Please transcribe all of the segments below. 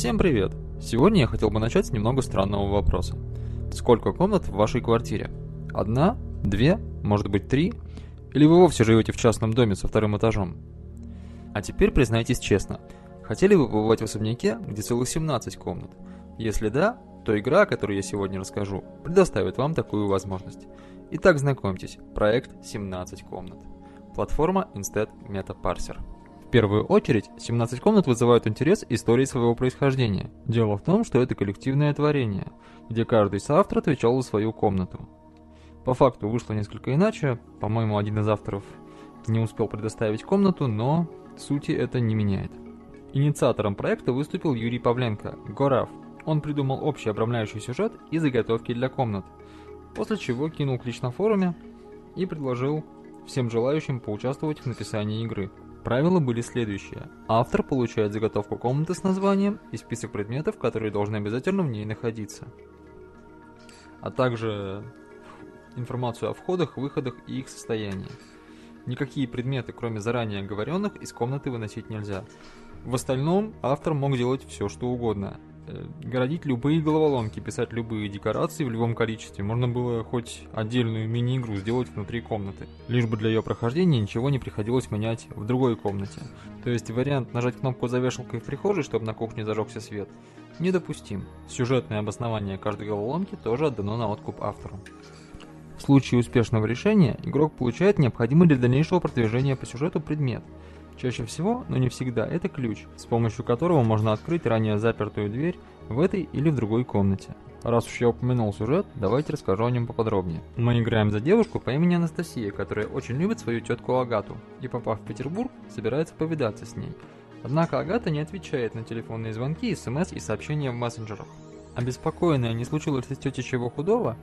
Всем привет! Сегодня я хотел бы начать с немного странного вопроса. Сколько комнат в вашей квартире? Одна? Две? Может быть три? Или вы вовсе живете в частном доме со вторым этажом? А теперь признайтесь честно, хотели бы побывать в особняке, где целых 17 комнат? Если да, то игра, о которой я сегодня расскажу, предоставит вам такую возможность. Итак, знакомьтесь, проект 17 комнат. Платформа Instead Meta Parser. Первую очередь, 17 комнат вызывают интерес истории своего происхождения. Дело в том, что это коллективное творение, где каждый соавтор отвечал за свою комнату. По факту вышло несколько иначе, по-моему, один из авторов не успел предоставить комнату, но сути это не меняет. Инициатором проекта выступил Юрий Павленко, Горав. Он придумал общий обрамляющий сюжет и заготовки для комнат, после чего кинул клич на форуме и предложил всем желающим поучаствовать в написании игры. Правила были следующие. Автор получает заготовку комнаты с названием и список предметов, которые должны обязательно в ней находиться. А также информацию о входах, выходах и их состоянии. Никакие предметы, кроме заранее оговоренных, из комнаты выносить нельзя. В остальном автор мог делать все, что угодно. Э, городить любые головоломки, писать любые декорации в любом количестве. Можно было хоть отдельную мини-игру сделать внутри комнаты. Лишь бы для ее прохождения ничего не приходилось менять в другой комнате. То есть вариант нажать кнопку за вешалкой в прихожей, чтобы на кухне зажегся свет, недопустим. Сюжетное обоснование каждой головоломки тоже отдано на откуп автору. В случае успешного решения игрок получает необходимый для дальнейшего продвижения по сюжету предмет – Чаще всего, но не всегда, это ключ, с помощью которого можно открыть ранее запертую дверь в этой или в другой комнате. Раз уж я упомянул сюжет, давайте расскажу о нем поподробнее. Мы играем за девушку по имени Анастасия, которая очень любит свою тетку Агату, и попав в Петербург, собирается повидаться с ней. Однако Агата не отвечает на телефонные звонки, смс и сообщения в мессенджерах. Обеспокоенная, не случилось ли с тетей чего худого,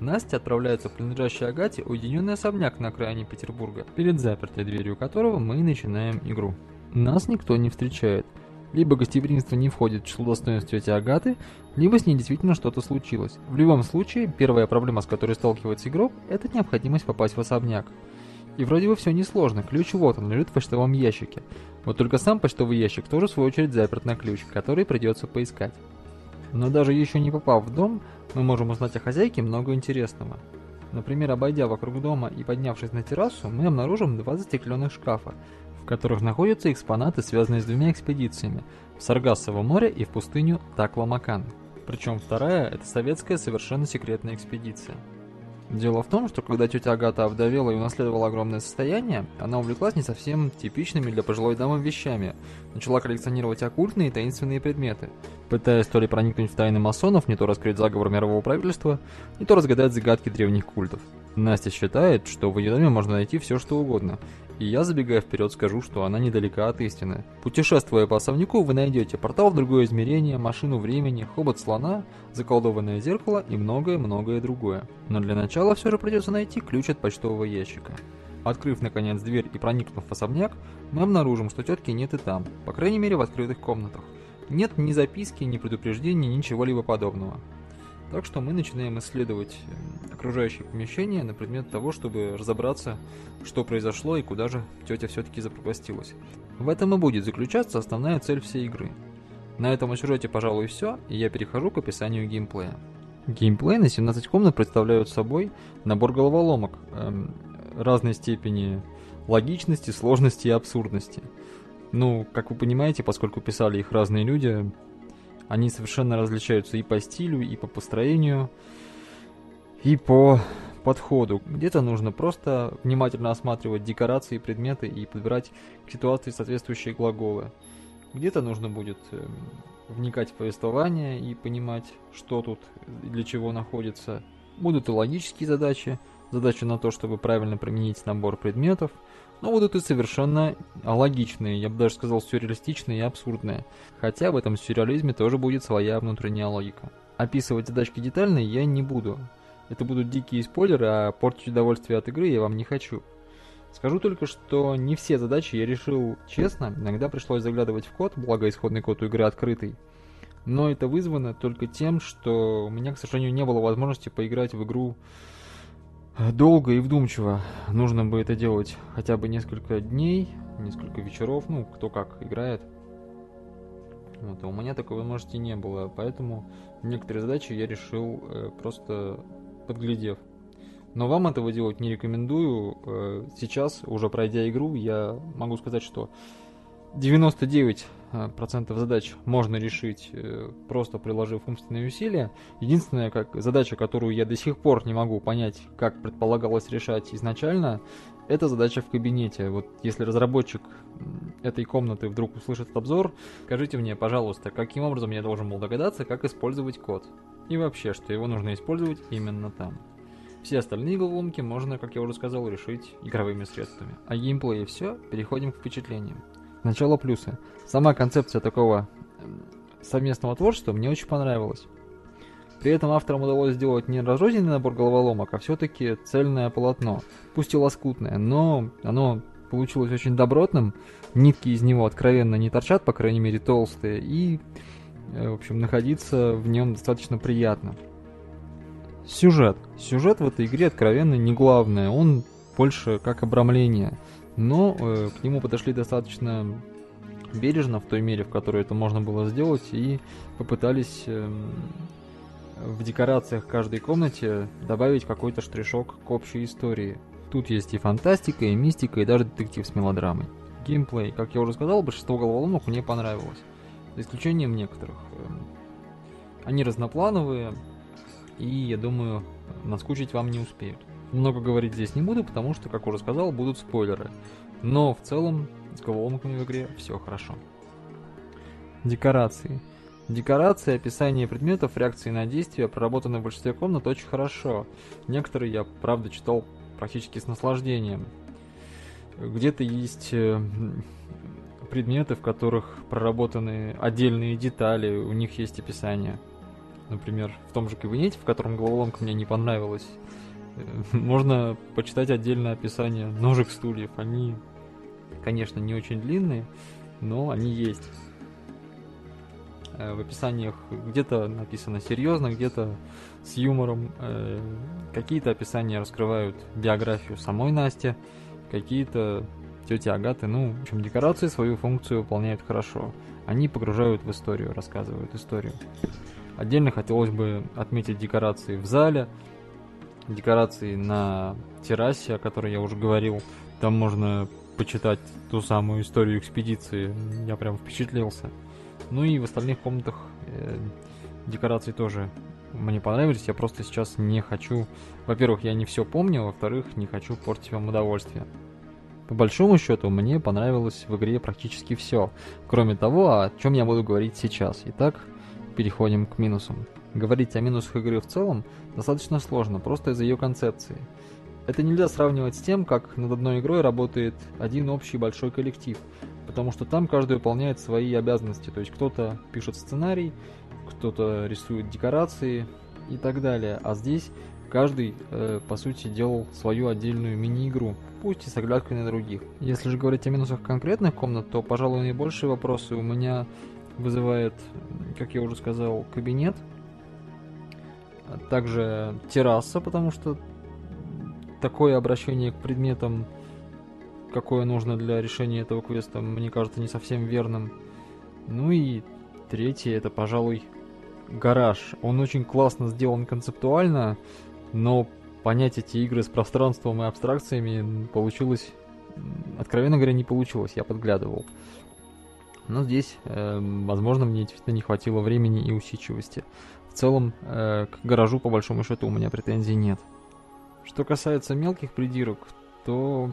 Настя отправляется в принадлежащий Агате уединенный особняк на окраине Петербурга, перед запертой дверью которого мы начинаем игру. Нас никто не встречает. Либо гостеприимство не входит в число достоинств тети Агаты, либо с ней действительно что-то случилось. В любом случае, первая проблема, с которой сталкивается игрок, это необходимость попасть в особняк. И вроде бы все несложно, ключ вот он, лежит в почтовом ящике. Вот только сам почтовый ящик тоже в свою очередь заперт на ключ, который придется поискать. Но даже еще не попав в дом, мы можем узнать о хозяйке много интересного. Например, обойдя вокруг дома и поднявшись на террасу, мы обнаружим два застекленных шкафа, в которых находятся экспонаты, связанные с двумя экспедициями – в Саргассово море и в пустыню Такла-Макан. Причем вторая – это советская совершенно секретная экспедиция. Дело в том, что когда тетя Агата овдовела и унаследовала огромное состояние, она увлеклась не совсем типичными для пожилой дамы вещами, начала коллекционировать оккультные и таинственные предметы, пытаясь то ли проникнуть в тайны масонов, не то раскрыть заговор мирового правительства, не то разгадать загадки древних культов. Настя считает, что в ее доме можно найти все что угодно, и я, забегая вперед, скажу, что она недалека от истины. Путешествуя по особняку, вы найдете портал в другое измерение, машину времени, хобот слона, заколдованное зеркало и многое-многое другое. Но для начала все же придется найти ключ от почтового ящика. Открыв, наконец, дверь и проникнув в особняк, мы обнаружим, что тетки нет и там, по крайней мере в открытых комнатах. Нет ни записки, ни предупреждений, ничего-либо подобного. Так что мы начинаем исследовать э, окружающее помещение на предмет того, чтобы разобраться, что произошло и куда же тетя все-таки запропастилась. В этом и будет заключаться основная цель всей игры. На этом сюжете, пожалуй, все, и я перехожу к описанию геймплея. Геймплей на 17 комнат представляют собой набор головоломок эм, разной степени логичности, сложности и абсурдности. Ну, как вы понимаете, поскольку писали их разные люди, они совершенно различаются и по стилю, и по построению, и по подходу. Где-то нужно просто внимательно осматривать декорации, предметы и подбирать к ситуации соответствующие глаголы. Где-то нужно будет эм, вникать в повествование и понимать, что тут и для чего находится. Будут и логические задачи, задачи на то, чтобы правильно применить набор предметов – но будут и совершенно логичные, я бы даже сказал сюрреалистичные и абсурдные. Хотя в этом сюрреализме тоже будет своя внутренняя логика. Описывать задачки детально я не буду. Это будут дикие спойлеры, а портить удовольствие от игры я вам не хочу. Скажу только, что не все задачи я решил честно, иногда пришлось заглядывать в код, благо исходный код у игры открытый. Но это вызвано только тем, что у меня, к сожалению, не было возможности поиграть в игру долго и вдумчиво. Нужно бы это делать хотя бы несколько дней, несколько вечеров, ну, кто как играет. Вот, а у меня такой возможности не было, поэтому некоторые задачи я решил э, просто подглядев. Но вам этого делать не рекомендую. Э, сейчас, уже пройдя игру, я могу сказать, что 99% э, задач можно решить, э, просто приложив умственные усилия. Единственная как, задача, которую я до сих пор не могу понять, как предполагалось решать изначально, это задача в кабинете. Вот если разработчик этой комнаты вдруг услышит этот обзор, скажите мне, пожалуйста, каким образом я должен был догадаться, как использовать код. И вообще, что его нужно использовать именно там. Все остальные головоломки можно, как я уже сказал, решить игровыми средствами. А геймплей все, переходим к впечатлениям. Сначала плюсы. Сама концепция такого совместного творчества мне очень понравилась. При этом авторам удалось сделать не разрозненный набор головоломок, а все-таки цельное полотно. Пусть и лоскутное, но оно получилось очень добротным. Нитки из него откровенно не торчат, по крайней мере толстые, и, э, в общем, находиться в нем достаточно приятно. Сюжет. Сюжет в этой игре откровенно не главное, он больше как обрамление. Но э, к нему подошли достаточно бережно в той мере, в которой это можно было сделать, и попытались э, в декорациях каждой комнате добавить какой-то штришок к общей истории. Тут есть и фантастика, и мистика, и даже детектив с мелодрамой. Геймплей, как я уже сказал, большинство головоломок мне понравилось. За исключением некоторых. Эм, они разноплановые, и, я думаю, наскучить вам не успеют. Много говорить здесь не буду, потому что, как уже сказал, будут спойлеры. Но в целом с головоломками в игре все хорошо. Декорации. Декорации, описание предметов, реакции на действия проработаны в большинстве комнат очень хорошо. Некоторые я, правда, читал практически с наслаждением. Где-то есть э, предметы, в которых проработаны отдельные детали, у них есть описание. Например, в том же кабинете, в котором головоломка мне не понравилась, э, можно почитать отдельное описание ножек стульев. Они, конечно, не очень длинные, но они есть. Э, в описаниях где-то написано серьезно, где-то с юмором. Э, какие-то описания раскрывают биографию самой Насти, какие-то тети Агаты. Ну, в общем, декорации свою функцию выполняют хорошо. Они погружают в историю, рассказывают историю. Отдельно хотелось бы отметить декорации в зале, декорации на террасе, о которой я уже говорил. Там можно почитать ту самую историю экспедиции. Я прям впечатлился. Ну и в остальных комнатах э, декорации тоже мне понравились. Я просто сейчас не хочу... Во-первых, я не все помню, во-вторых, не хочу портить вам удовольствие. По большому счету, мне понравилось в игре практически все, кроме того, о чем я буду говорить сейчас. Итак, переходим к минусам. Говорить о минусах игры в целом достаточно сложно, просто из-за ее концепции. Это нельзя сравнивать с тем, как над одной игрой работает один общий большой коллектив, потому что там каждый выполняет свои обязанности, то есть кто-то пишет сценарий, кто-то рисует декорации и так далее, а здесь каждый, э, по сути, делал свою отдельную мини-игру, пусть и с оглядкой на других. Если же говорить о минусах конкретных комнат, то, пожалуй, наибольшие вопросы у меня вызывает, как я уже сказал, кабинет, а также терраса, потому что такое обращение к предметам какое нужно для решения этого квеста, мне кажется не совсем верным. Ну и третье, это, пожалуй, гараж. Он очень классно сделан концептуально, но понять эти игры с пространством и абстракциями получилось, откровенно говоря, не получилось, я подглядывал. Но здесь, э, возможно, мне действительно не хватило времени и усидчивости. В целом, э, к гаражу, по большому счету, у меня претензий нет. Что касается мелких придирок, то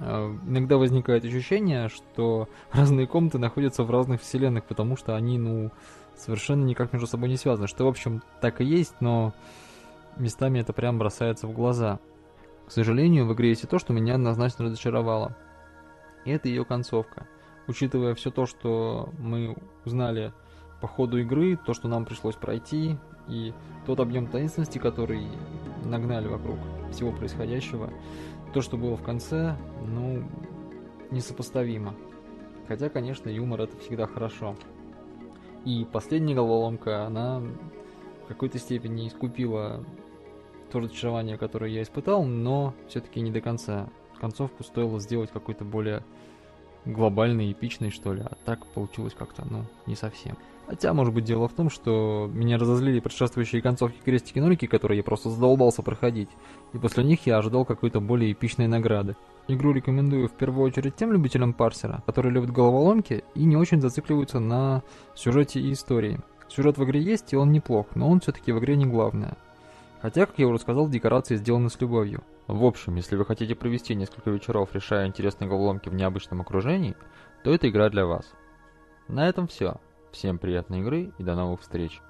иногда возникает ощущение, что разные комнаты находятся в разных вселенных, потому что они, ну, совершенно никак между собой не связаны. Что, в общем, так и есть, но местами это прям бросается в глаза. К сожалению, в игре есть и то, что меня однозначно разочаровало. И это ее концовка. Учитывая все то, что мы узнали по ходу игры, то, что нам пришлось пройти, и тот объем таинственности, который нагнали вокруг всего происходящего, то, что было в конце, ну, несопоставимо. Хотя, конечно, юмор это всегда хорошо. И последняя головоломка, она в какой-то степени искупила то разочарование, которое я испытал, но все-таки не до конца. Концовку стоило сделать какой-то более глобальной, эпичной, что ли, а так получилось как-то, ну, не совсем. Хотя, может быть, дело в том, что меня разозлили предшествующие концовки крестики-нолики, которые я просто задолбался проходить, и после них я ожидал какой-то более эпичной награды. Игру рекомендую в первую очередь тем любителям парсера, которые любят головоломки и не очень зацикливаются на сюжете и истории. Сюжет в игре есть, и он неплох, но он все-таки в игре не главное. Хотя, как я уже сказал, декорации сделаны с любовью. В общем, если вы хотите провести несколько вечеров, решая интересные головоломки в необычном окружении, то эта игра для вас. На этом все. Всем приятной игры и до новых встреч.